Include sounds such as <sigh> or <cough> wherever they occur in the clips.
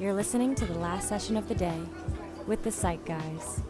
You're listening to the last session of the day with the Psych Guys.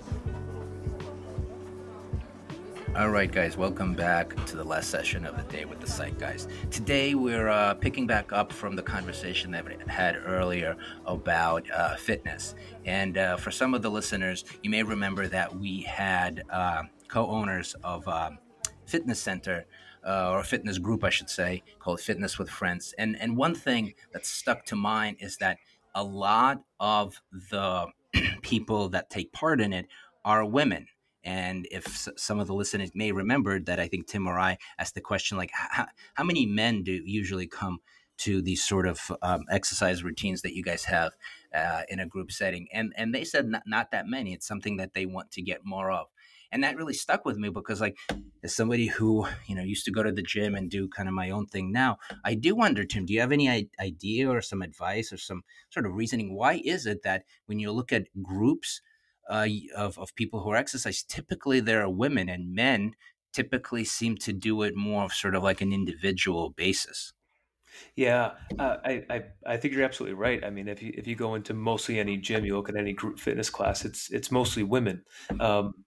All right, guys, welcome back to the last session of the day with the Psych Guys. Today, we're uh, picking back up from the conversation that we had earlier about uh, fitness. And uh, for some of the listeners, you may remember that we had uh, co owners of um, Fitness Center. Uh, or a fitness group, I should say, called Fitness with Friends. And and one thing that stuck to mind is that a lot of the <clears throat> people that take part in it are women and if some of the listeners may remember that I think Tim or I asked the question, like, how, many men do usually come to these sort of um, exercise routines that you guys have uh, in a group setting? And and they said not, not that many. It's something that they want to get more of. And that really stuck with me because, like, as somebody who you know used to go to the gym and do kind of my own thing now, I do wonder, Tim, do you have any idea or some advice or some sort of reasoning? Why is it that when you look at groups uh, of, of people who are exercise, typically there are women and men typically seem to do it more of sort of like an individual basis. Yeah, uh, I, I I think you're absolutely right. I mean, if you if you go into mostly any gym, you look at any group fitness class, it's it's mostly women. Um,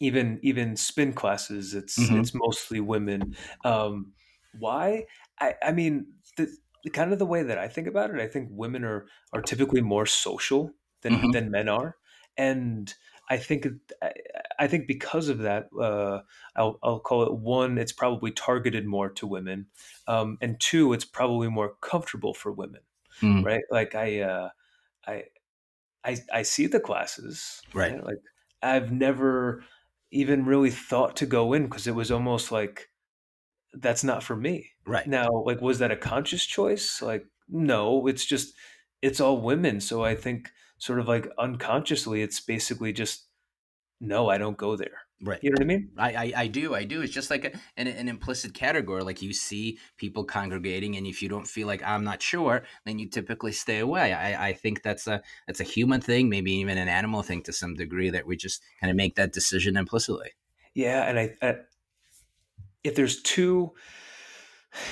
even even spin classes, it's Mhm. it's mostly women. Um, why? I I mean, the, kind of the way that I think about it, I think women are are typically more social than Mhm. than men are, and I think it- I, I think because of that, uh, I'll I'll call it one. It's probably targeted more to women, um, and two, it's probably more comfortable for women, Mm. right? Like I uh, I I I see the classes, Right. Like I've never even really thought to go in because it was almost like that's not for me. Right. Now, like, was that a conscious choice? Like, no, it's just it's all women. So I think sort of like unconsciously, it's basically just no, I don't go there. Right. You know what I mean? I, I, I do. I do. It's just like a, an, an implicit category. Like you see people congregating, and if you don't feel like I'm not sure, then you typically stay away. I, I think that's a that's a human thing, maybe even an animal thing to some degree, that we just kind of make that decision implicitly. Yeah, and I, I if there's two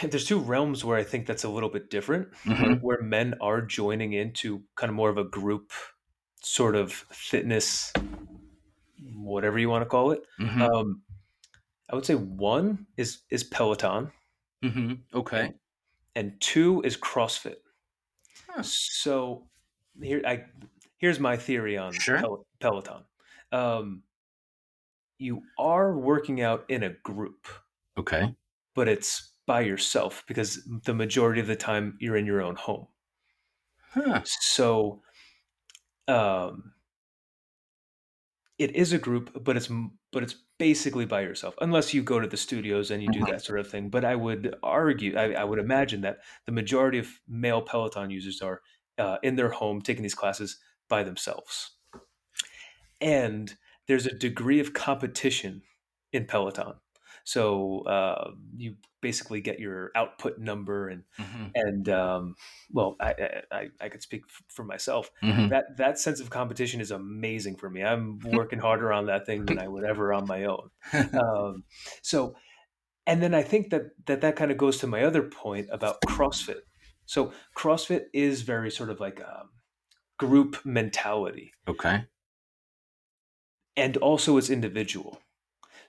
if there's two realms where I think that's a little bit different, Mhm. where men are joining into kind of more of a group sort of fitness, whatever you want to call it. hmm Um, I would say one is is Peloton, hmm Okay. and two is CrossFit. Huh. So here, I here's my theory on Sure. Pel- Peloton. Um, you are working out in a group, Okay. but it's by yourself because the majority of the time you're in your own home. Huh. So, um, it is a group, but it's but it's basically by yourself, unless you go to the studios and you do Mhm. that sort of thing. But I would argue, I, I would imagine that the majority of male Peloton users are uh, in their home taking these classes by themselves, and there's a degree of competition in Peloton. So uh, you basically get your output number and hmm and um, well, I, I I could speak for myself. hmm That that sense of competition is amazing for me. I'm <laughs> working harder on that thing than I would ever on my own. <laughs> Um, so, and then I think that that that kind of goes to my other point about CrossFit. So CrossFit is very sort of like a group mentality, okay. and also it's individual.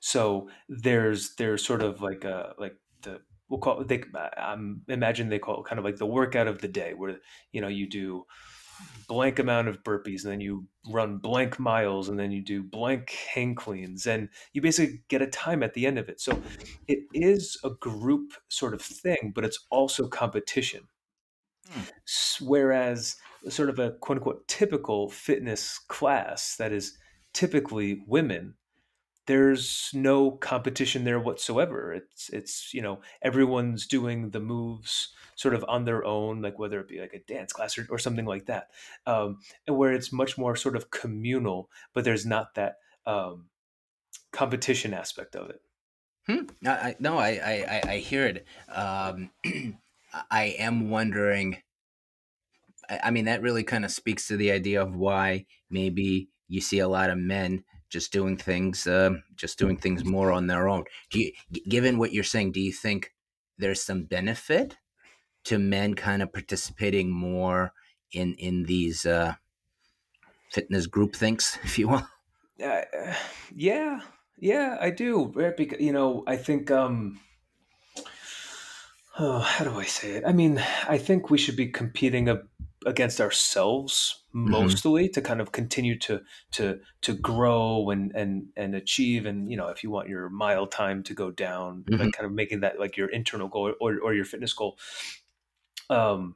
So there's there's sort of like a like the we'll call it, they I'm imagine they call it kind of like the workout of the day where you know you do blank amount of burpees and then you run blank miles and then you do blank hang cleans and you basically get a time at the end of it. So it is a group sort of thing, but it's also competition. Hmm. Whereas sort of a quote unquote typical fitness class that is typically women there's no competition there whatsoever. It's it's you know everyone's doing the moves sort of on their own, like whether it be like a dance class or, or something like that, um, where it's much more sort of communal, but there's not that um, competition aspect of it. Hmm. I, I, no, I, I, I- I hear it. Um, <clears throat> I am wondering. I, I mean, that really kind of speaks to the idea of why maybe you see a lot of men just doing things, um, just doing things more on their own. Do you, given what you're saying, do you think there's some benefit to men kind of participating more in in these uh, fitness group thinks, <laughs> if you will? Uh, yeah, yeah, I do. Because you know, I think. Um, oh, how do I say it? I mean, I think we should be competing a, against ourselves Mm-hmm. mostly to kind of continue to to to grow and and and achieve. And you know, if you want your mile time to go down, Mhm. like kind of making that like your internal goal or or your fitness goal. Um,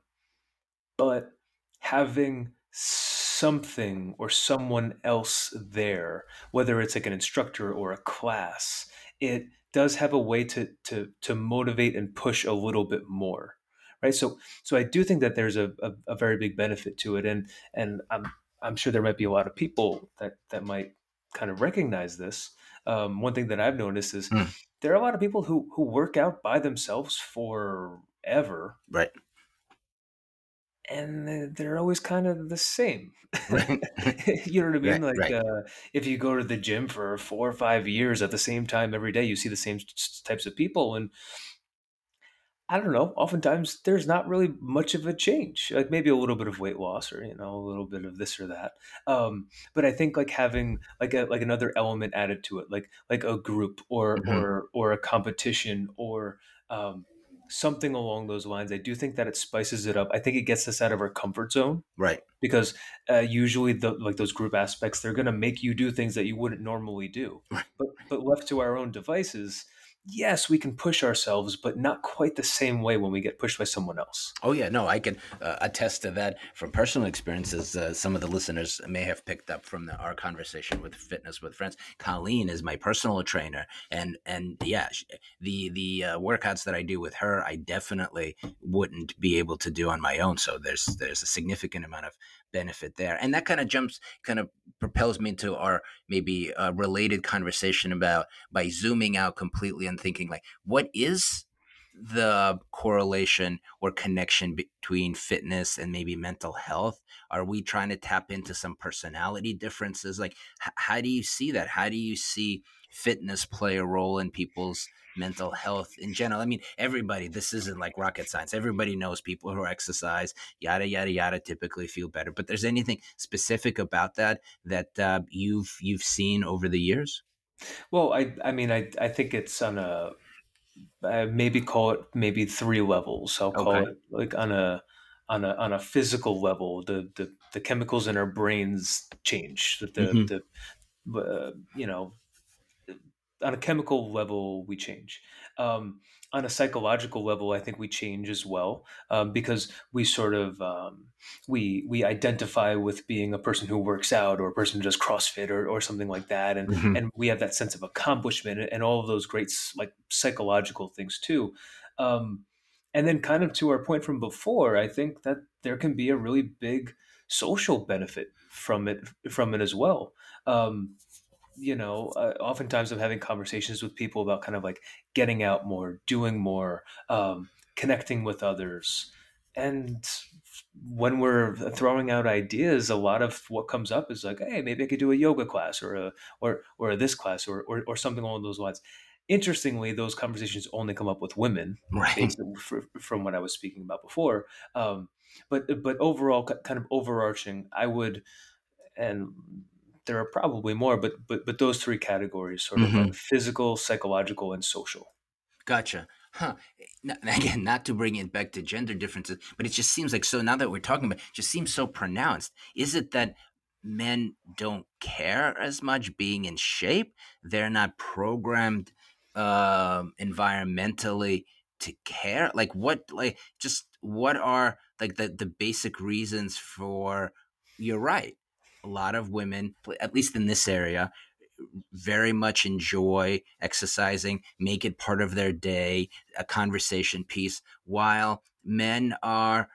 but having something or someone else there, whether it's like an instructor or a class, it does have a way to to to motivate and push a little bit more, right? So so I do think that there's a, a, a very big benefit to it, and and I'm I'm sure there might be a lot of people that that might kind of recognize this. Um, one thing that I've noticed is Mm. there are a lot of people who who work out by themselves forever, Right. and they- they're always kind of the same. Right. <laughs> you know what I mean? Right, like right. uh, if you go to the gym for four or five years at the same time every day, you see the same types of people, and I don't know. Oftentimes, there's not really much of a change. Like maybe a little bit of weight loss, or you know, a little bit of this or that. Um, but I think like having like a like another element added to it, like like a group or Mhm. or or a competition or um, something along those lines. I do think that it spices it up. I think it gets us out of our comfort zone Right. because uh, usually the like those group aspects they're going to make you do things that you wouldn't normally do Right. but but left to our own devices yes we can push ourselves but not quite the same way when we get pushed by someone else Oh yeah, no, I can uh, attest to that from personal experiences. Uh, some of the listeners may have picked up from the, our conversation with fitness with friends. Colleen is my personal trainer, and and yeah, sh- the the uh, workouts that I do with her, I definitely wouldn't be able to do on my own. So there's there's a significant amount of benefit there, and that kind of jumps, kind of propels me into our maybe uh, related conversation about by zooming out completely and thinking like, what is the correlation or connection between fitness and maybe mental health? Are we trying to tap into some personality differences? Like, h- how do you see that? How do you see fitness play a role in people's mental health in general? I mean, everybody, this isn't like rocket science. Everybody knows people who exercise, yada, yada, yada, typically feel better. But there's anything specific about that that uh, you've you've seen over the years? well i i mean i i think it's on a uh, maybe call it maybe three levels i'll call Okay. it like on a on a on a physical level the the, the chemicals in our brains change the Mhm. the uh, you know on a chemical level we change. Um, on a psychological level i think we change as well um, because we sort of um, we we identify with being a person who works out or a person who does crossfit or, or something like that and Mhm. and we have that sense of accomplishment and all of those great like psychological things too. Um, and then kind of to our point from before i think that there can be a really big social benefit from it from it as well. Um, you know, uh, oftentimes I'm having conversations with people about kind of like getting out more, doing more, um, connecting with others. And when we're throwing out ideas, a lot of what comes up is like, hey, maybe I could do a yoga class or a or or this class or or, or something along those lines. Interestingly, those conversations only come up with women, Right. from what I was speaking about before. Um, but but overall, kind of overarching, I would and there are probably more, but but but those three categories, sort of Mhm. like physical, psychological, and social. Gotcha. Huh. Again, not to bring it back to gender differences, but it just seems like so now that we're talking about it, just seems so pronounced. Is it that men don't care as much being in shape? They're not programmed um environmentally to care? Like what like just what are like the, the basic reasons for you're right. A lot of women, at least in this area, very much enjoy exercising, make it part of their day, a conversation piece, while men are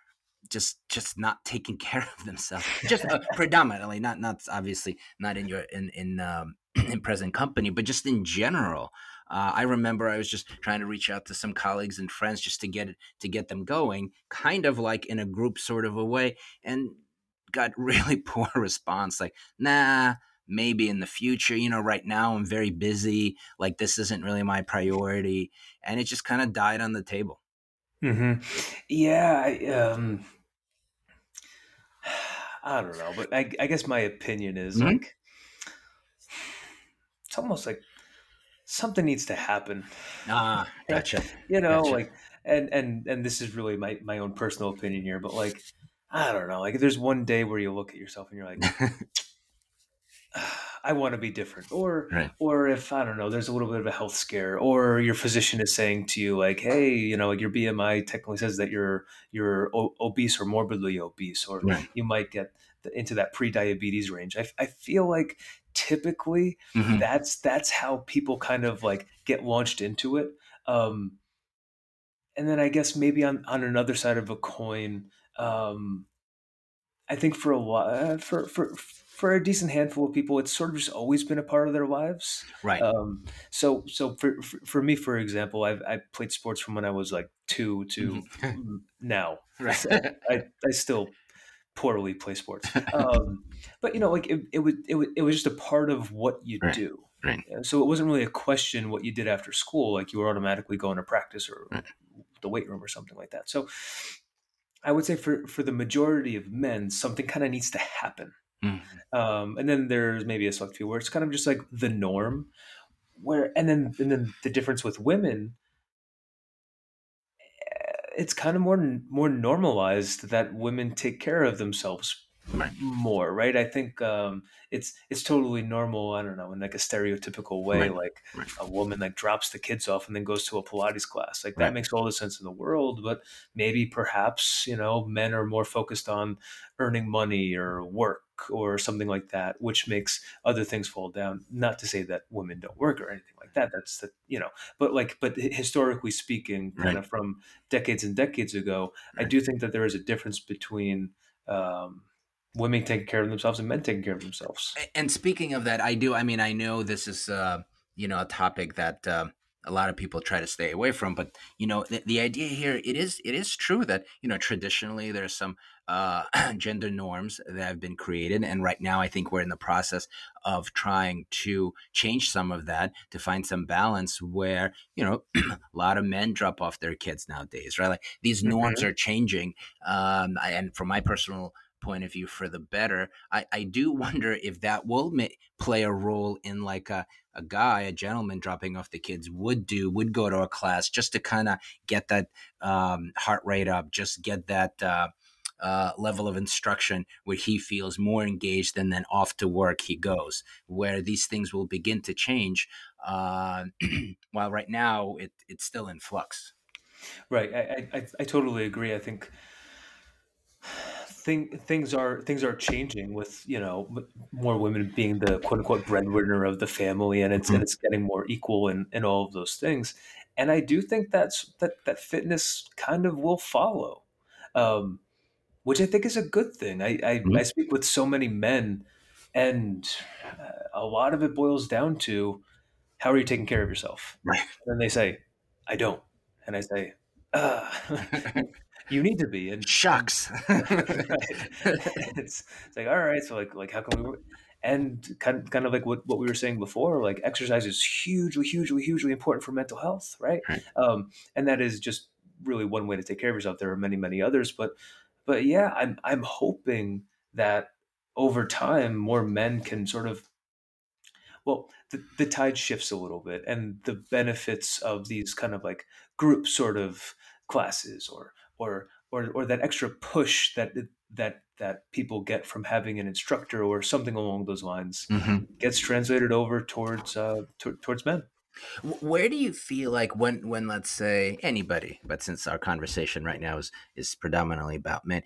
just just not taking <laughs> care of themselves. Just uh, <laughs> predominantly, not not obviously not in your in in um, <clears throat> in present company, but just in general. Uh, I remember I was just trying to reach out to some colleagues and friends just to get it to get them going, kind of like in a group sort of a way, and got <laughs> really poor response. Like, nah, maybe in the future. You know, right now I'm very busy. Like, this isn't really my priority, and it just kind of died on the table. mm-hmm. Yeah, I, um, <sighs> I don't know, but I, I guess my opinion is Mhm. like it's almost like something needs to happen. Ah, <laughs> gotcha. You know, Gotcha. like and and and this is really my my own personal opinion here, but like I don't know, like if there's one day where you look at yourself and you're like, <laughs> I want to be different, or Right. or if I don't know, there's a little bit of a health scare, or your physician is saying to you like, hey, you know, your BMI technically says that you're you're obese or morbidly obese, or Right. you might get the, into that pre-diabetes range. I, I feel like typically Mhm. that's that's how people kind of like get launched into it. Um, and then I guess maybe on on another side of a coin, um, I think for a lot for for for a decent handful of people, it's sort of just always been a part of their lives. Right. Um, so so for, for for me, for example, I've I played sports from when I was like two to Mhm. now. <laughs> right. I, I still poorly play sports. <laughs> Um, but you know, like it, it was it was it was just a part of what you Right, do. right. Uh, So it wasn't really a question what you did after school. Like you were automatically going to practice or Right. the weight room or something like that. So I would say for for the majority of men, something kind of needs to happen. Mhm. Um, and then there's maybe a select few where it's kind of just like the norm. Where and then and then the difference with women it's kind of more more normalized that women take care of themselves. More, right? I think um, it's it's totally normal. I don't know in like a stereotypical way, Right. like Right. a woman like drops the kids off and then goes to a Pilates class. Like that Right. makes all the sense in the world. But maybe perhaps you know men are more focused on earning money or work or something like that, which makes other things fall down. Not to say that women don't work or anything like that. That's the you know, but like but historically speaking, kind of from decades and decades ago, I do think that there is a difference between um, women taking care of themselves and men taking care of themselves. And speaking of that, I do. I mean, I know this is, uh, you know, a topic that uh, a lot of people try to stay away from. But you know, the, the idea here, it is, it is true that you know, traditionally there's some uh, <clears throat> gender norms that have been created, and right now I think we're in the process of trying to change some of that to find some balance where you know, <clears throat> a lot of men drop off their kids nowadays, right? Like these norms are changing, um, and from my personal point of view for the better. I, I do <laughs> wonder if that will ma- play a role in like a, a guy, a gentleman dropping off the kids would do, would go to a class just to kind of get that um, heart rate up, just get that uh, uh, level of instruction where he feels more engaged and then off to work he goes, where these things will begin to change. Uh, <clears throat> while right now it, it's still in flux. Right. I, I, I- I totally agree. I think thing, things are things are changing with you know more women being the quote unquote breadwinner of the family, and it's and it's getting more equal in, in all of those things. And I do think that's that that fitness kind of will follow, um, which I think is a good thing. I I, Mhm. I speak with so many men, and uh, a lot of it boils down to how are you taking care of yourself? Right. And they say, I don't. And I say, uh, <laughs> you need to be. And Shucks. <laughs> it's, it's like, all right, so like, like how can we? And kind, kind of like what, what we were saying before, like exercise is hugely, hugely, hugely important for mental health, right? Right. Um, and that is just really one way to take care of yourself. There are many, many others, but, but yeah, I'm, I'm hoping that over time, more men can sort of well the, the tide shifts a little bit and the benefits of these kind of like group sort of classes or or or, or that extra push that that that people get from having an instructor or something along those lines Mhm. gets translated over towards uh, to, towards men Where do you feel like when, when let's say anybody, but since our conversation right now is is predominantly about men,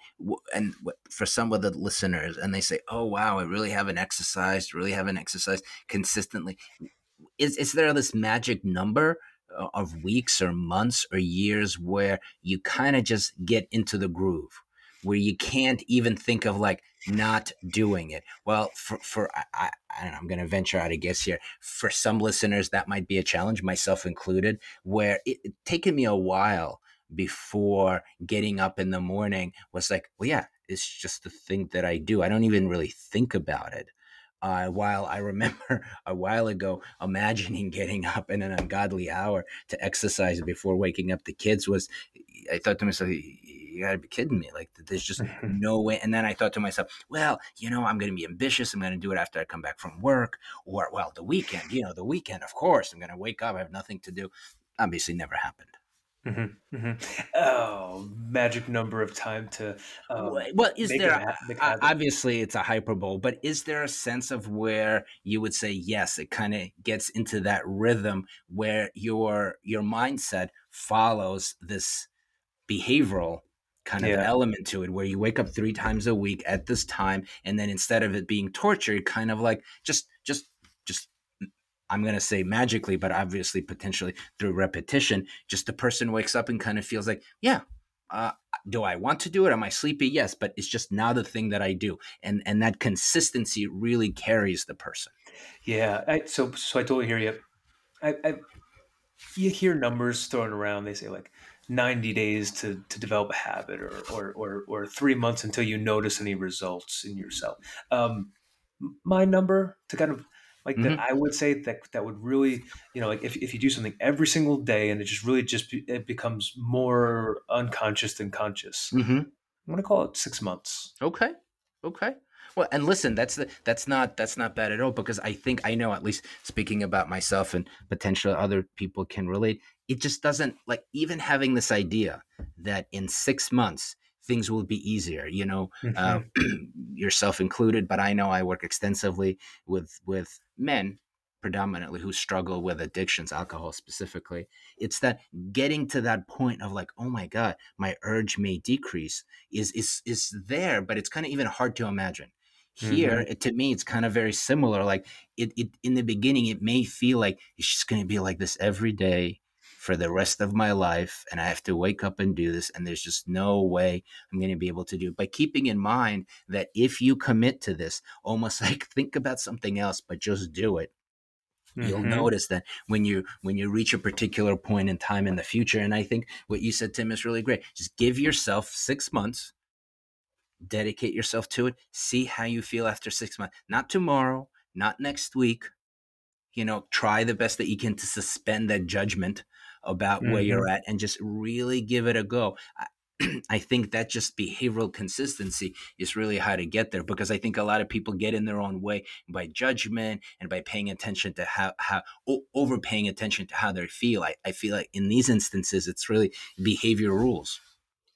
and for some of the listeners, and they say, "Oh wow, I really haven't exercised, really haven't exercised consistently," is is there this magic number of weeks or months or years where you kind of just get into the groove? Where you can't even think of like not doing it. Well, for, for I, I, don't know, I'm going to venture out a guess here for some listeners that might be a challenge myself included where it, it taken me a while before getting up in the morning was like well yeah it's just the thing that i do i don't even really think about it uh, while i remember <laughs> a while ago imagining getting up in an ungodly hour to exercise before waking up the kids was i thought to myself you got to be kidding me. Like, there's just <laughs> no way. And then I thought to myself, well, you know, I'm going to be ambitious. I'm going to do it after I come back from work or, well, the weekend, you know, the weekend, of course. I'm going to wake up. I have nothing to do. Obviously, never happened. Mhm, mhm. Oh, magic number of time to um, well, is there, it ha- make it o- happen. obviously, it's a hyperbole, but is there a sense of where you would say, yes, it kind of gets into that rhythm where your, your mindset follows this behavioral kind of Yeah. element to it where you wake up three times a week at this time and then instead of it being torture it kind of like just i'm going to say magically but obviously potentially through repetition just the person wakes up and kind of feels like yeah uh, do i want to do it am i sleepy yes but it's just now the thing that i do and and that consistency really carries the person Yeah, I, so so I totally hear you. I, I you hear numbers thrown around. They say like ninety days to, to develop a habit, or, or or or three months until you notice any results in yourself. Um, my number to kind of like that, I would say that that would really you know like if if you do something every single day and it just really just be, it becomes more unconscious than conscious. mm-hmm. I'm gonna call it six months. Okay. Okay. Well, and listen, that's the that's not that's not bad at all because I think I know at least speaking about myself and potentially other people can relate. It just doesn't like even having this idea that in six months things will be easier. You know, uh, <clears throat> yourself included, but I know I work extensively with with men predominantly who struggle with addictions, alcohol specifically. It's that getting to that point of like, oh my god, my urge may decrease is is is there, but it's kind of even hard to imagine. Here, it, to me, it's kind of very similar. Like it, it in the beginning, it may feel like it's just going to be like this every day for the rest of my life, and I have to wake up and do this, and there's just no way I'm going to be able to do it. But keeping in mind that if you commit to this, almost <laughs> like think about something else, but just do it you'll Mhm. notice that when you when you reach a particular point in time in the future and i think what you said tim is really great just give yourself six months dedicate yourself to it see how you feel after six months not tomorrow not next week you know try the best that you can to suspend that judgment about where you're at and just really give it a go I, <clears throat> I think that just behavioral consistency is really how to get there because I think a lot of people get in their own way by judgment and by paying attention to how, how o- over paying attention to how they feel. I, I feel like in these instances, it's really behavior rules.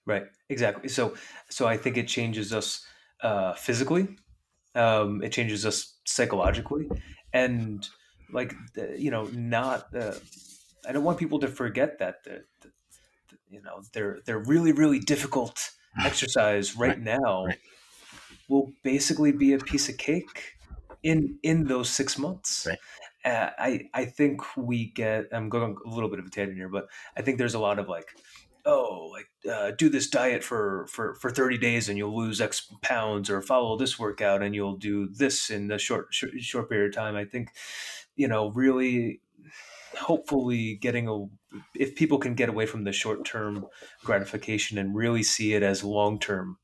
Right. Exactly. So, so I think it changes us uh, physically. Um, it changes us psychologically, and like you know, not. Uh, I don't want people to forget that the, the, the, you know they're they're really really difficult <sighs> exercise right, Right. now Right. will basically be a piece of cake in in those six months. Right. Uh, I I think we get. I'm going a little bit of a tangent here, but I think there's a lot of like, oh, like uh, do this diet for for for 30 days and you'll lose X pounds, or follow this workout and you'll do this in a short short, short period of time. I think, you know, really, hopefully, getting a if people can get away from the short term gratification and really see it as long term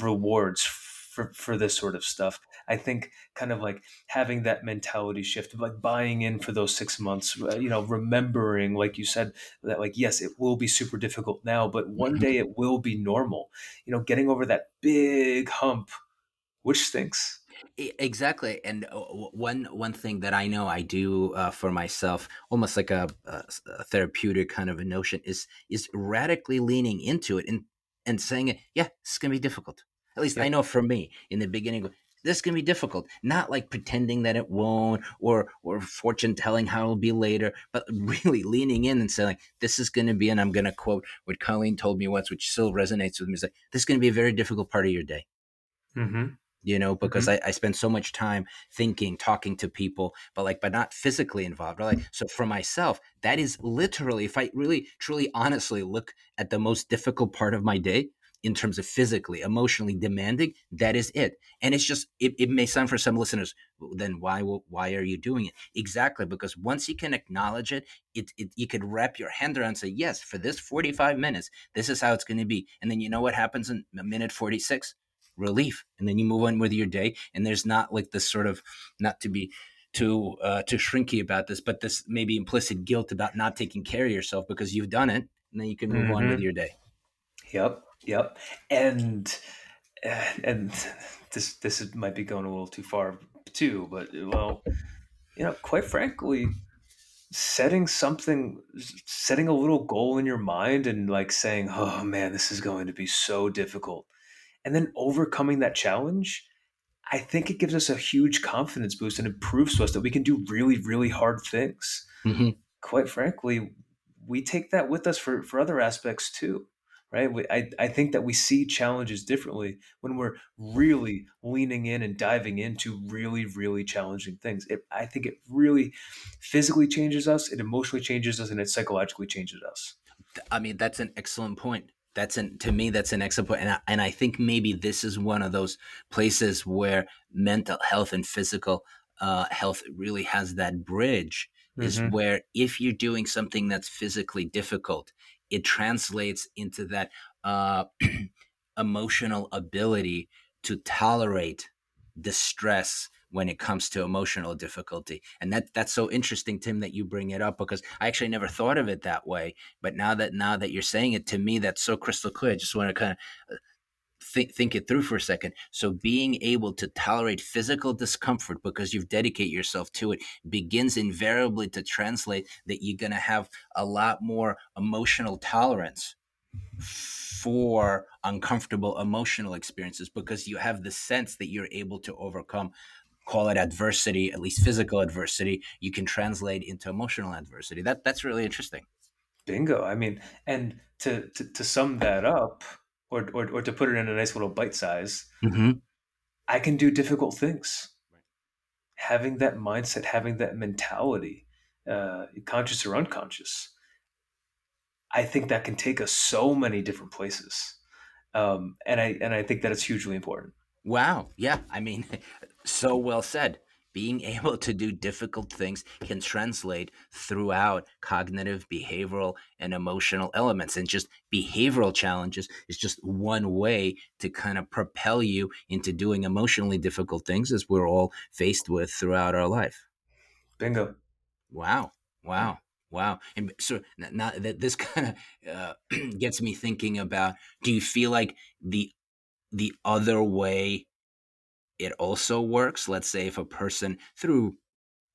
rewards for for this sort of stuff. I think kind of like having that mentality shift, of like buying in for those six months, uh, you know, remembering, like you said, that like, yes, it will be super difficult now, but one Mhm. day it will be normal. You know, getting over that big hump, which stinks. Exactly, and uh, one one thing that I know I do uh, for myself, almost like a, a, a therapeutic kind of a notion, is is radically leaning into it and and saying it. Yeah, it's gonna be difficult. At least I know for me in the beginning, this can be difficult. Not like pretending that it won't, or or fortune telling how it'll be later, but <laughs> really leaning in and saying, "This is gonna be," and I'm gonna quote what Colleen told me once, which still resonates with me. Is like, "This is gonna be a very difficult part of your day." Mm-hmm. You know because mm-hmm. I, I spend so much time thinking talking to people but like but not physically involved right? like so for myself that is literally if i really truly honestly look at the most difficult part of my day in terms of physically emotionally demanding that is it. And it's just it, it may sound for some listeners then why will- why are you doing it? Exactly because once you can acknowledge it it, it you could wrap your hand around and say yes for this 45 minutes this is how it's going to be. And then you know what happens in a minute 46 relief and then you move on with your day and there's not like this sort of not to be too uh, too shrinky about this but this maybe implicit guilt about not taking care of yourself because you've done it and then you can move on with Mhm. your day Yep. Yep. And uh, and this this is, might be going a little too far too, but well, you know, quite frankly, setting something setting a little goal in your mind and like saying, "Oh man, this is going to be so difficult." And then overcoming that challenge, I think it gives us a huge confidence boost and it proves to us that we can do really really hard things. hmm Quite frankly, we take that with us for for other aspects too right we, I, I think that we see challenges differently when we're really leaning in and diving into really really challenging things it, i think it really physically changes us it emotionally changes us and it psychologically changes us I mean, that's an excellent point. That's an to me that's an excellent. And I, and I think maybe this is one of those places where mental health and physical uh, health really has that bridge. Is hmm where if you're doing something that's physically difficult, it translates into that uh, <clears throat> emotional ability to tolerate distress when it comes to emotional difficulty and that that's so interesting tim that you bring it up because i actually never thought of it that way but now that now that you're saying it to me that's so crystal clear. I just want to kind of uh, think, think it through for a second. So being able to tolerate physical discomfort because you've dedicated yourself to it begins invariably to translate that you're going to have a lot more emotional tolerance for uncomfortable emotional experiences because you have the sense that you're able to overcome call it adversity at least physical adversity you can translate into emotional adversity. That that's really interesting. Bingo. I mean and to, to, to sum that up or, or, or to put it in a nice little bite size hmm i can do difficult things. Having that mindset having that mentality uh, conscious or unconscious I think that can take us so many different places. Um, and I and I think that it's hugely important. Wow yeah i mean <laughs> so well said being able to do difficult things can translate throughout cognitive behavioral and emotional elements and just behavioral challenges is just one way to kind of propel you into doing emotionally difficult things as we're all faced with throughout our life Bingo. Wow. Wow. Wow. And so now that this kind of uh, <clears throat> gets me thinking about do you feel like the the other way it also works? Let's say if a person through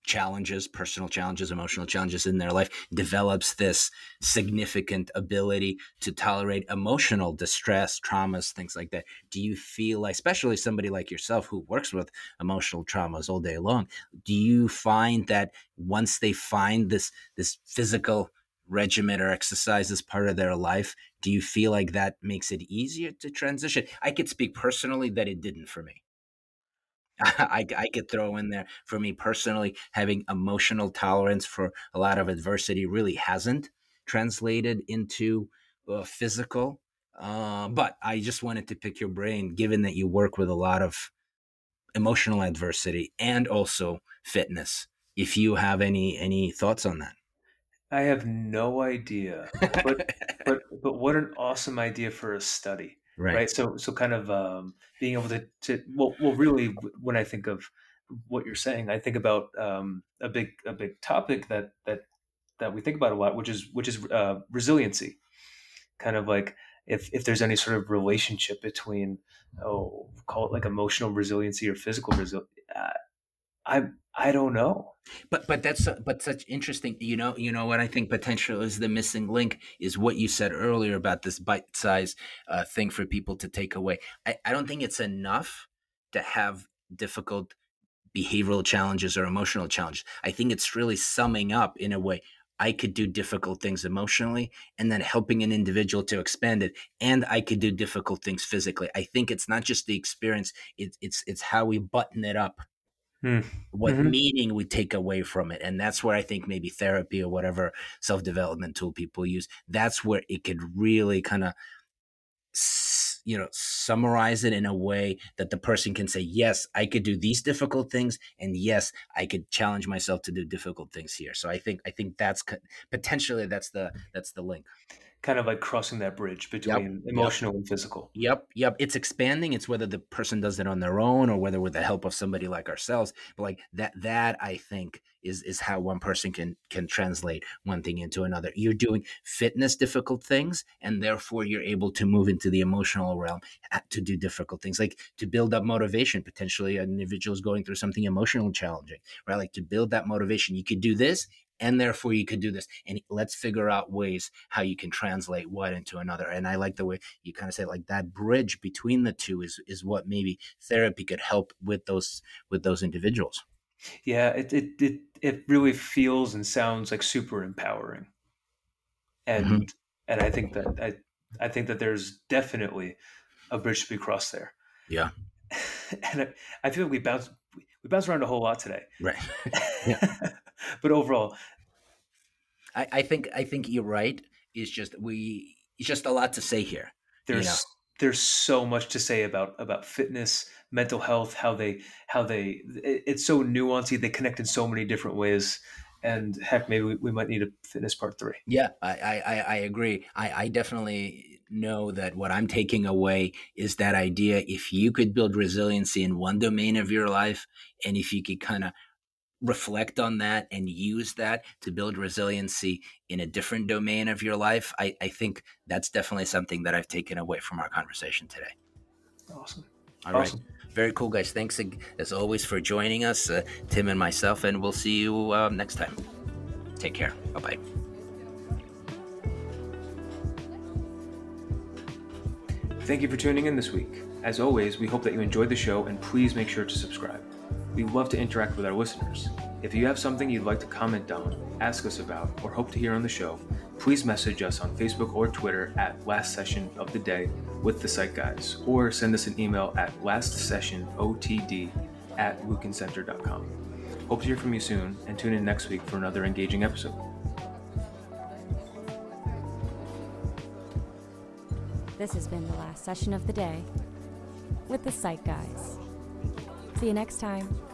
challenges, personal challenges, emotional challenges in their life develops this significant ability to tolerate emotional distress, traumas, things like that. Do you feel like especially somebody like yourself who works with emotional traumas all day long, do you find that once they find this this physical regimen or exercise as part of their life, do you feel like that makes it easier to transition? I could speak personally that it didn't for me. <laughs> I, I could throw in there for me personally, having emotional tolerance for a lot of adversity really hasn't translated into uh, physical. Uh, but I just wanted to pick your brain, given that you work with a lot of emotional adversity and also fitness. If you have any any thoughts on I have no idea, but <laughs> but but what an awesome idea for a study, right? right? So so kind of um, being able to to well well really when I think of what you're saying, I think about um, a big a big topic that that that we think about a lot, which is which is uh, resiliency. Kind of like if if there's any sort of relationship between oh call it like emotional resiliency or physical resilience, uh, I I don't know. But but that's su- but such interesting. You know you know what I think potential is the missing link is what you said earlier about this bite size uh, thing for people to take away. I, I don't think it's enough to have difficult behavioral challenges or emotional challenges. I think it's really summing up in a way. I could do difficult things emotionally and then helping an individual to expand it. And I could do difficult things physically. I think it's not just the experience, it, it's it's how we button it up Hmm. what hmm meaning we take away from it. And that's where i think maybe therapy or whatever self-development tool people use that's where it could really kind of you know summarize it in a way that the person can say yes i could do these difficult things and yes i could challenge myself to do difficult things here. So i think i think that's potentially that's the that's the link kind of like crossing that bridge between Yep, emotional and physical. Yep, yep. It's expanding. It's whether the person does it on their own or whether with the help of somebody like ourselves. But like that, that I think is is how one person can can translate one thing into another. You're doing fitness difficult things, and therefore you're able to move into the emotional realm uh, to do difficult things, like to build up motivation. Potentially, an individual is going through something emotional challenging, right? Like to build that motivation. You could do this, and therefore you could do this and let's figure out ways how you can translate one into another and i like the way you kind of say like that bridge between the two is is what maybe therapy could help with those with those individuals Yeah, it it it, it really feels and sounds like super empowering. And Mhm. and I think that I I think that there's definitely a bridge to be crossed there. yeah <laughs> and I, I feel like we bounce we bounce around a whole lot today. right <laughs> Yeah. <laughs> <laughs> but overall, I, I think i think you're right it's just we it's just a lot to say here there's know. there's so much to say about about fitness, mental health, how they how they it, it's so nuanced. They connect in so many different ways. And heck, maybe we, we might need a fitness part three. Yeah, I, I, I I agree. I, I definitely know that what I'm taking away is that idea if you could build resiliency in one domain of your life, and if you could kind of reflect on that and use that to build resiliency in a different domain of your life, I, I think that's definitely something that I've taken away from our conversation today. Awesome. All right, awesome. Very cool, guys. Thanks as always for joining us, uh, Tim and myself, and we'll see you uh, next time. Take care. Bye bye. Thank you for tuning in this week. As always, we hope that you enjoyed the show and please make sure to subscribe. We love to interact with our listeners. If you have something you'd like to comment on, ask us about, or hope to hear on the show, please message us on Facebook or Twitter at Last Session of the Day with the Psych Guys, or send us an email at lastsessionotd at lukincenter.com. Hope to hear from you soon, and tune in next week for another engaging episode. This has been the last session of the day with the Psych Guys. See you next time.